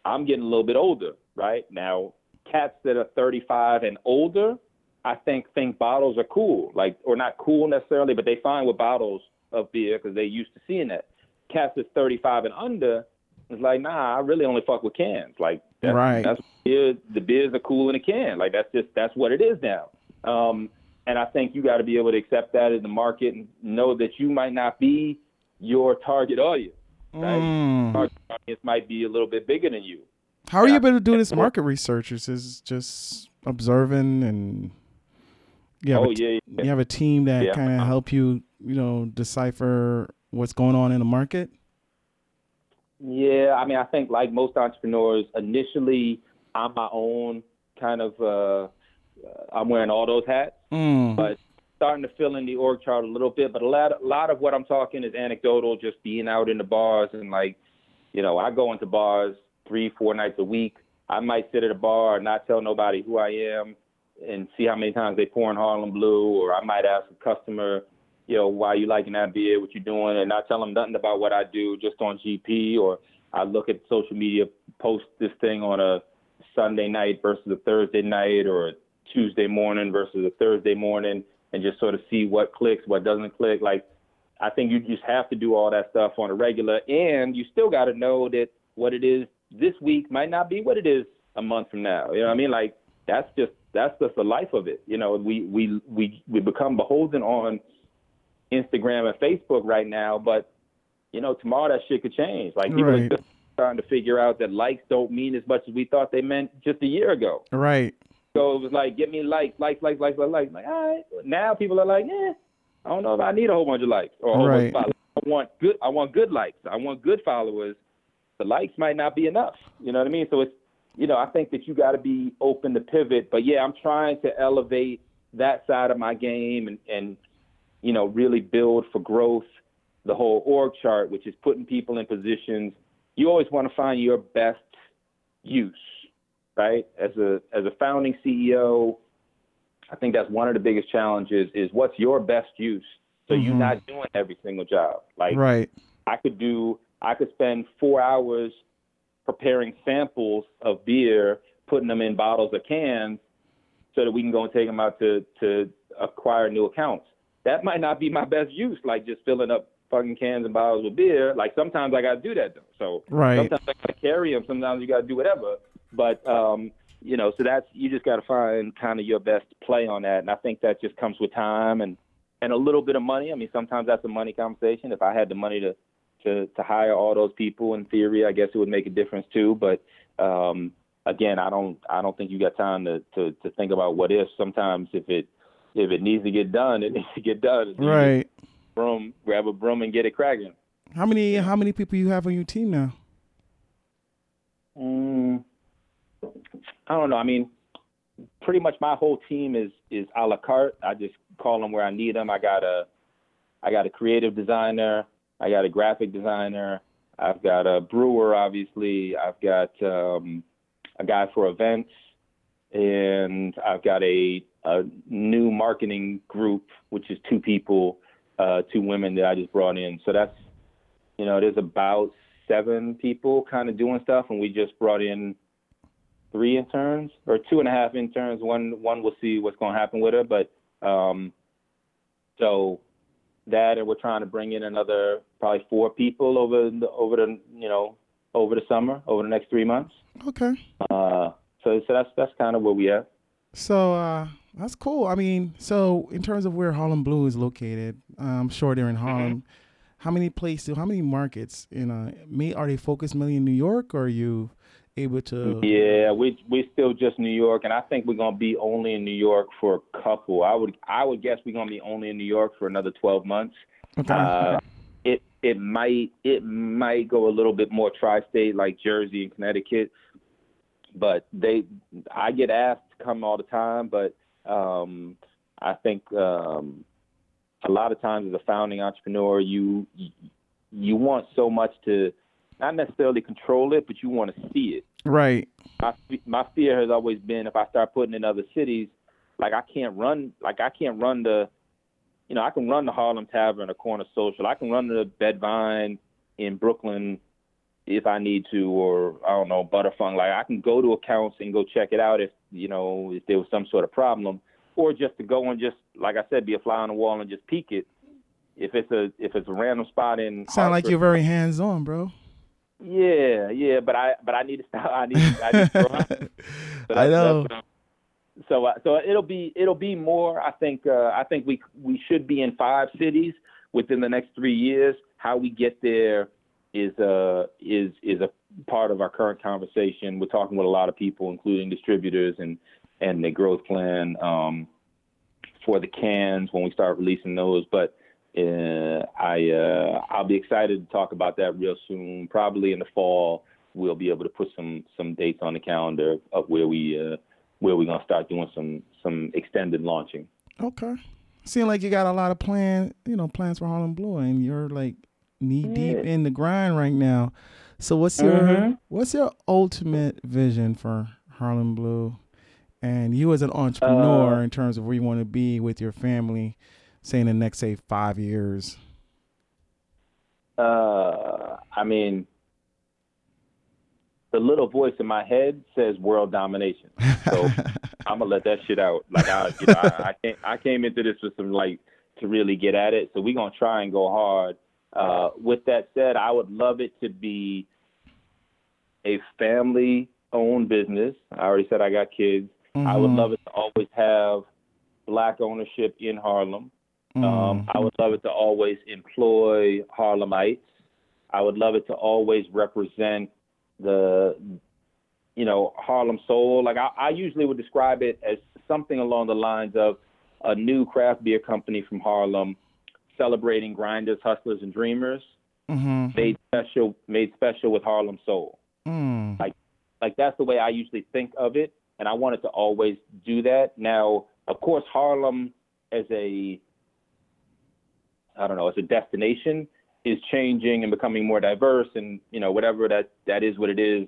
Speaker 2: I'm getting a little bit older, right now. Cats that are 35 and older, I think think bottles are cool, like or not cool necessarily, but they find with bottles of beer because they're used to seeing that. Cats that's 35 and under, it's like, nah, I really only fuck with cans. Like, that's,
Speaker 1: right.
Speaker 2: That's beer, the beers are cool in a can. Like, that's just that's what it is now. Um, and I think you got to be able to accept that in the market and know that you might not be your target audience. Right?
Speaker 1: Mm.
Speaker 2: Target audience might be a little bit bigger than you.
Speaker 1: How are you able to do this market research? Is this just observing and you have,
Speaker 2: oh,
Speaker 1: a,
Speaker 2: yeah, yeah.
Speaker 1: you have a team that
Speaker 2: yeah.
Speaker 1: kind of help you, you know, decipher what's going on in the market?
Speaker 2: Yeah, I mean, I think like most entrepreneurs, initially I'm my own kind of. Uh, I'm wearing all those hats,
Speaker 1: mm.
Speaker 2: but starting to fill in the org chart a little bit. But a lot, a lot of what I'm talking is anecdotal, just being out in the bars and like, you know, I go into bars three, four nights a week. I might sit at a bar and not tell nobody who I am and see how many times they pour in Harlem Blue, or I might ask a customer, you know, why you liking that beer, what you doing, and not tell them nothing about what I do just on GP, or I look at social media, post this thing on a Sunday night versus a Thursday night, or a Tuesday morning versus a Thursday morning, and just sort of see what clicks, what doesn't click. Like I think you just have to do all that stuff on a regular, and you still got to know that what it is this week might not be what it is a month from now. You know what I mean? Like that's just that's just the life of it. You know, we we we we become beholden on Instagram and Facebook right now, but you know, tomorrow that shit could change. Like people
Speaker 1: Right.
Speaker 2: are just trying to figure out that likes don't mean as much as we thought they meant just a year ago.
Speaker 1: Right.
Speaker 2: So it was like, get me likes, likes, likes, likes, likes, likes. Like, all right. Now people are like, eh, I don't know if I need a whole bunch of likes or a whole
Speaker 1: Right.
Speaker 2: bunch of followers. I want good. I want good likes. I want good followers. The likes might not be enough. You know what I mean? So it's, you know, I think that you got to be open to pivot. But yeah, I'm trying to elevate that side of my game and and you know really build for growth. The whole org chart, which is putting people in positions. You always want to find your best use right? As a as a founding CEO, I think that's one of the biggest challenges is what's your best use. So you're
Speaker 1: Mhm.
Speaker 2: not doing every single job. Like
Speaker 1: Right.
Speaker 2: I could do I could spend four hours preparing samples of beer, putting them in bottles or cans so that we can go and take them out to to acquire new accounts. That might not be my best use, like just filling up fucking cans and bottles with beer. Like sometimes I gotta do that though. So
Speaker 1: Right.
Speaker 2: sometimes I gotta carry them. Sometimes you gotta do whatever. But um, you know, so that's you just gotta find kind of your best play on that, and I think that just comes with time and and a little bit of money. I mean, sometimes that's a money conversation. If I had the money to to to hire all those people, in theory, I guess it would make a difference too. But um, again, I don't I don't think you got time to to to think about what if. Sometimes if it if it needs to get done, it (laughs) needs to get done.
Speaker 1: Right.
Speaker 2: Broom, grab a broom and get it cracking.
Speaker 1: How many how many people you have on your team now?
Speaker 2: Mm, I don't know. I mean, pretty much my whole team is is a la carte. I just call them where I need them. I got a I got a creative designer. I got a graphic designer. I've got a brewer, obviously. I've got um, a guy for events, and I've got a a new marketing group, which is two people, uh, two women that I just brought in. So that's you know, there's about seven people kind of doing stuff, and we just brought in three interns or two and a half interns. One one we'll see what's going to happen with her, but um, so that, and we're trying to bring in another probably four people over the, over the you know over the summer, over the next three months.
Speaker 1: Okay.
Speaker 2: Uh, so so that's that's kind of where we at.
Speaker 1: So uh, that's cool. I mean, so in terms of where Harlem Blue is located, I'm sure they're in Harlem. How many places? How many markets? In uh, me, are they focused mainly in New York, or are you able to?
Speaker 2: Yeah, we we still just New York, and I think we're gonna be only in New York for a couple. I would I would guess we're gonna be only in New York for another 12 months.
Speaker 1: Okay.
Speaker 2: Uh, it it might it might go a little bit more tri-state like Jersey and Connecticut, but they I get asked to come all the time, but um, I think um, a lot of times as a founding entrepreneur, you you want so much to not necessarily control it, but you want to see it
Speaker 1: right.
Speaker 2: my my fear has always been if I start putting in other cities, like I can't run like I can't run the you know, I can run the Harlem Tavern or Corner Social. I can run the Bedvyne in Brooklyn if I need to or I don't know, Butterfunk. Like I can go to accounts and go check it out if you know, if there was some sort of problem. Or just to go and just like I said, be a fly on the wall and just peek it. If it's a if it's a random spot in
Speaker 1: Sound like you're very hands on, bro.
Speaker 2: Yeah, yeah, but I but I need to stop. (laughs) I need I need to. (laughs) So
Speaker 1: I know.
Speaker 2: so uh, so it'll be it'll be more. I think uh, I think we we should be in five cities within the next three years. How we get there is uh is is a part of our current conversation. We're talking with a lot of people, including distributors and and the growth plan um, for the cans when we start releasing those. But uh, I uh, I'll be excited to talk about that real soon. Probably in the fall, we'll be able to put some some dates on the calendar of where we uh, where we're gonna start doing some some extended launching.
Speaker 1: Okay. Seem like you got a lot of plan, you know, plans for Harlem Blue, and you're like knee deep
Speaker 2: Yeah.
Speaker 1: in the grind right now. So what's your
Speaker 2: Mhm.
Speaker 1: what's your ultimate vision for Harlem Blue, and you as an entrepreneur
Speaker 2: Uh,
Speaker 1: in terms of where you want to be with your family, say in the next say five years?
Speaker 2: Uh, I mean, the little voice in my head says world domination. So (laughs) I'm gonna let that shit out. Like I, you know, I, I came I came into this with some like to really get at it. So we're gonna try and go hard. Uh, with that said, I would love it to be a family owned business. I already said I got kids. Mm-hmm. I would mm-hmm. love it to always have black ownership in Harlem. Um. Um, I would love it to always employ Harlemites. I would love it to always represent the, you know, Harlem soul. Like I, I usually would describe it as something along the lines of a new craft beer company from Harlem celebrating grinders, hustlers, and dreamers. Mm-hmm. Made special, made special with Harlem soul. Mm. Like, like that's the way I usually think of it, and I wanted to always do that. Now, of course, Harlem as a I don't know, as a destination is changing and becoming more diverse and you know whatever that that is what it is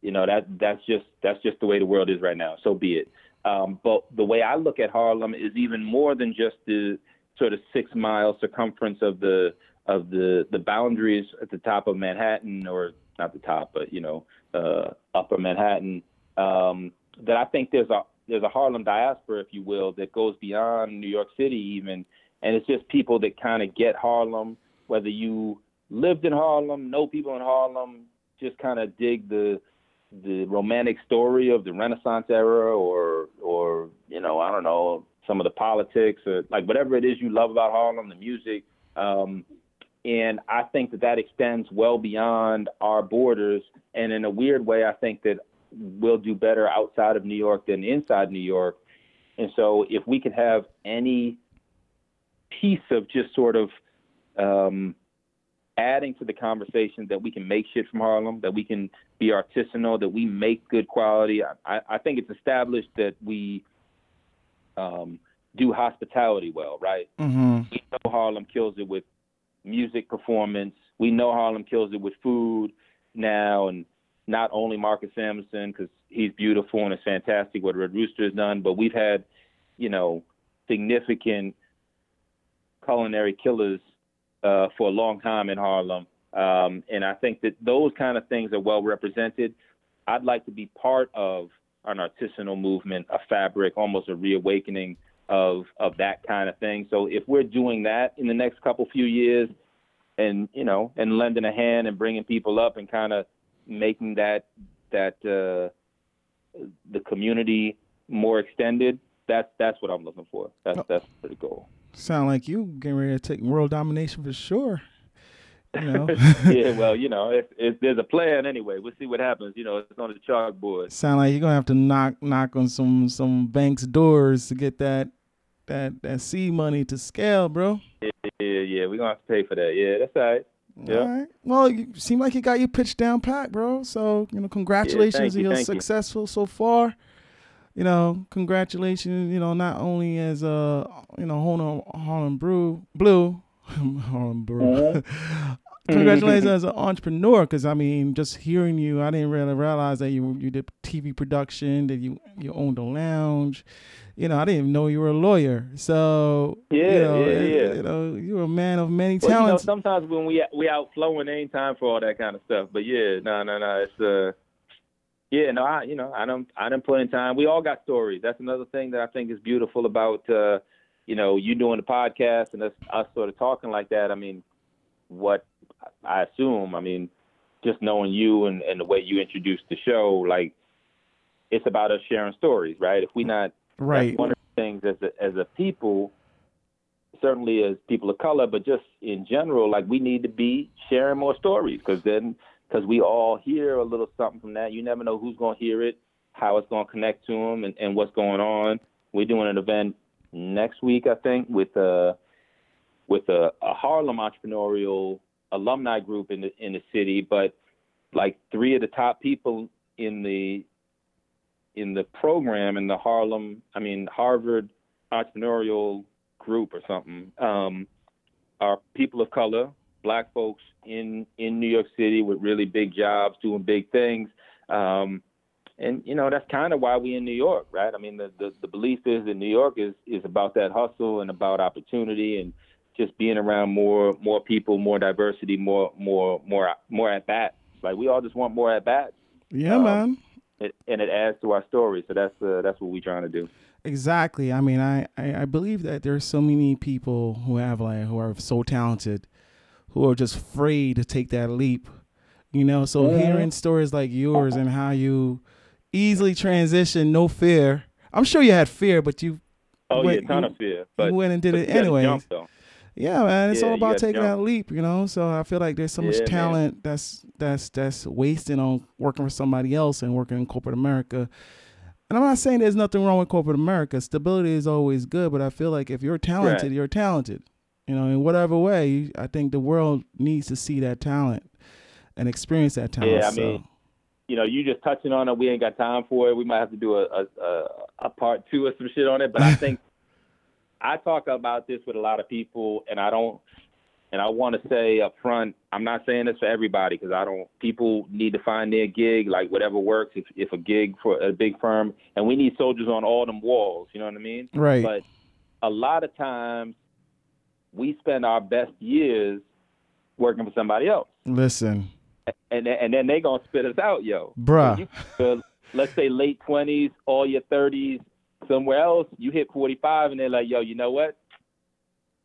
Speaker 2: you know that that's just that's just the way the world is right now so be it. Um, but the way i look at harlem is even more than just the sort of six mile circumference of the of the the boundaries at the top of manhattan or not the top but you know uh, upper manhattan um, that i think there's a there's a harlem diaspora if you will that goes beyond new york city even and it's just people that kind of get harlem whether you lived in Harlem, know people in Harlem, just kind of dig the the romantic story of the Renaissance era, or or you know I don't know some of the politics or like whatever it is you love about Harlem, the music. Um, and I think that that extends well beyond our borders. And in a weird way, I think that we'll do better outside of New York than inside New York. And so if we could have any piece of just sort of um, adding to the conversation that we can make shit from Harlem, that we can be artisanal, that we make good quality. I, I think it's established that we um, do hospitality well, right? Mm-hmm. We know Harlem kills it with music performance. We know Harlem kills it with food now, and not only Marcus Samuelsson because he's beautiful and it's fantastic what Red Rooster has done, but we've had, you know, significant culinary killers uh, for a long time in Harlem. Um, and I think that those kind of things are well represented. I'd like to be part of an artisanal movement, a fabric, almost a reawakening of of that kind of thing. So if we're doing that in the next couple few years, and you know, and lending a hand and bringing people up and kind of making that that uh, the community more extended, that's that's what I'm looking for. That's that's the goal.
Speaker 1: Sound like you getting ready to take world domination for sure. You know? (laughs)
Speaker 2: yeah, well, you know, if, if there's a plan anyway, we'll see what happens. You know, it's on the chalkboard.
Speaker 1: Sound like you're gonna have to knock knock on some some banks' doors to get that that that seed money to scale, bro.
Speaker 2: Yeah, yeah, yeah. We're gonna have to pay for that. Yeah, that's all right. Yeah. All right.
Speaker 1: Well, you seem like you got your pitch down pat, bro. So, you know, congratulations yeah, you, on your successful you. so far you know, congratulations, you know, not only as a, you know, Harlem, Harlem Brew, Blue, (laughs) Harlem Brew. (laughs) Mm-hmm. congratulations as an entrepreneur, because I mean, just hearing you, I didn't really realize that you you did TV production, that you you owned a lounge. You know, I didn't even know you were a lawyer. So
Speaker 2: yeah,
Speaker 1: you know,
Speaker 2: yeah, yeah.
Speaker 1: You know, you're a man of many
Speaker 2: well,
Speaker 1: talents.
Speaker 2: You know, sometimes when we we out flowing, ain't time for all that kind of stuff. But yeah, no, no, no, it's uh yeah, no, I you know I don't I don't put in time. We all got stories. That's another thing that I think is beautiful about uh, you know you doing the podcast and us us sort of talking like that. I mean, what I assume, I mean, just knowing you and, and the way you introduced the show, like it's about us sharing stories, right? If we not
Speaker 1: right,
Speaker 2: one of the things as a as a people, certainly as people of color, but just in general, like we need to be sharing more stories because then because we all hear a little something from that. You never know who's going to hear it, how it's going to connect to them, and, and what's going on. We're doing an event next week, I think, with a with a, a Harlem entrepreneurial alumni group in the in the city, but like three of the top people in the in the program in the Harlem, I mean Harvard entrepreneurial group or something, um, are people of color black folks in in New York City with really big jobs, doing big things. Um, and you know that's kind of why we in New York, right? I mean, the, the the belief is that New York is is about that hustle and about opportunity and just being around more more people, more diversity, more more more more at bats. Like we all just want more at bats.
Speaker 1: Yeah, um, man.
Speaker 2: it, and it adds to our story. So that's uh, that's what we're trying to do.
Speaker 1: Exactly. I mean, I, I, I believe that there's so many people who have like who are so talented, who are just afraid to take that leap. You know, so
Speaker 2: Mhm.
Speaker 1: hearing stories like yours and how you easily transition, no fear. I'm sure you had fear, but you
Speaker 2: Oh
Speaker 1: Wait,
Speaker 2: yeah, ton
Speaker 1: you-
Speaker 2: of fear. But
Speaker 1: you went and did it
Speaker 2: you gotta
Speaker 1: anyways.
Speaker 2: Jump.
Speaker 1: Yeah, man, it's
Speaker 2: Yeah,
Speaker 1: all about taking
Speaker 2: jump.
Speaker 1: that leap, you know. So I feel like there's so much
Speaker 2: Yeah, man.
Speaker 1: talent that's that's that's wasting on working for somebody else and working in corporate America. And I'm not saying there's nothing wrong with corporate America. Stability is always good, but I feel like if you're talented,
Speaker 2: Right.
Speaker 1: you're talented. You know, in whatever way, I think the world needs to see that talent and experience that talent.
Speaker 2: Yeah, I
Speaker 1: so,
Speaker 2: mean, You know, you just touching on it. We ain't got time for it. We might have to do a a, a, a part two or some shit on it. But I (laughs) think I talk about this with a lot of people, and I don't. And I want to say up front, I'm not saying this for everybody because I don't. People need to find their gig, like whatever works. If if a gig for a big firm, and we need soldiers on all them walls. You know what I mean?
Speaker 1: right.
Speaker 2: But a lot of times, we spend our best years working for somebody else,
Speaker 1: Listen,
Speaker 2: and then- and then they gonna spit us out, yo.
Speaker 1: bruh.
Speaker 2: You, uh, let's say late twenties, all your thirties, somewhere else, you hit forty five, and they're like, yo, you know what?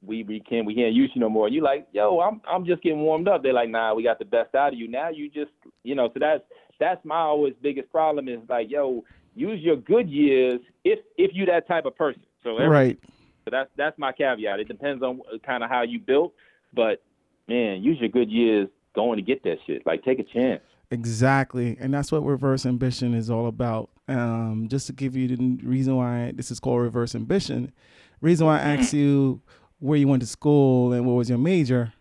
Speaker 2: We we can't we can't use you no more. And You like, yo, I'm I'm just getting warmed up. They're like, nah, we got the best out of you. Now you just you know, so that's that's my always biggest problem is like, yo, use your good years if if you that type of person. So every-
Speaker 1: right.
Speaker 2: So that's that's my caveat. It depends on kind of how you built, but man, use your good years going to get that shit. Like take a chance.
Speaker 1: Exactly, and that's what reverse ambition is all about. Um, just to give you the reason why this is called reverse ambition, reason why I asked you where you went to school and what was your major.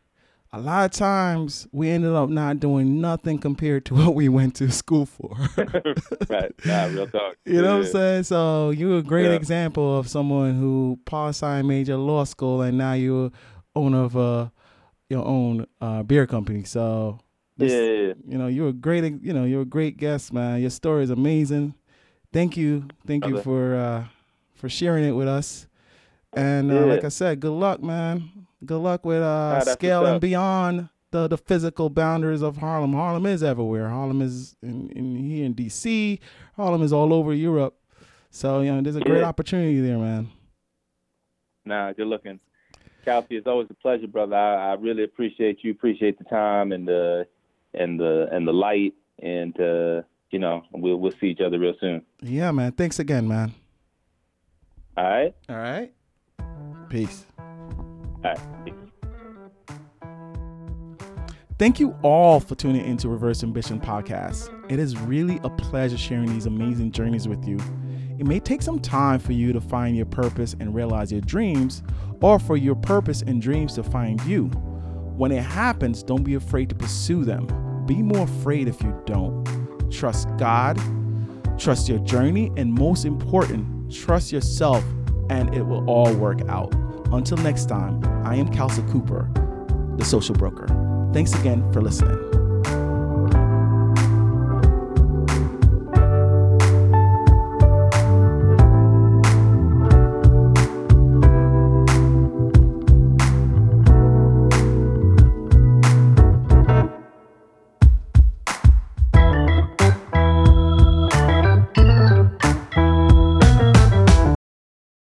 Speaker 1: A lot of times we ended up not doing nothing compared to (laughs) what we went to school for. (laughs)
Speaker 2: right. Nah, real talk. (laughs)
Speaker 1: You know what I'm saying? So you're a great
Speaker 2: Yeah.
Speaker 1: example of someone who poli sci major law school and now you're owner of a your own uh, beer company. So this-
Speaker 2: Yeah.
Speaker 1: you know you're a great you know you're a great guest man your story is amazing thank you thank you for uh for sharing it with us and uh,
Speaker 2: Yeah.
Speaker 1: like i said good luck man good luck with uh scaling beyond the the physical boundaries of harlem harlem is everywhere harlem is in, in here in dc harlem is all over europe so you know there's a great
Speaker 2: Yeah.
Speaker 1: opportunity there man
Speaker 2: Nah, good looking. Kelsey, it's always a pleasure, brother. I, I really appreciate you. Appreciate the time and the and the and the light. And uh, you know, we'll we'll see each other real soon.
Speaker 1: yeah man thanks again man
Speaker 2: All right.
Speaker 1: all right peace
Speaker 2: All right.
Speaker 1: Thank you all for tuning into Reverse Ambition Podcast. It is really a pleasure sharing these amazing journeys with you. It may take some time for you to find your purpose and realize your dreams, or for your purpose and dreams to find you. When it happens, don't be afraid to pursue them. Be more afraid if you don't. Trust God, trust your journey, and most important, trust yourself, and it will all work out. Until next time, I am Kelsa Cooper, the social broker. Thanks again for listening.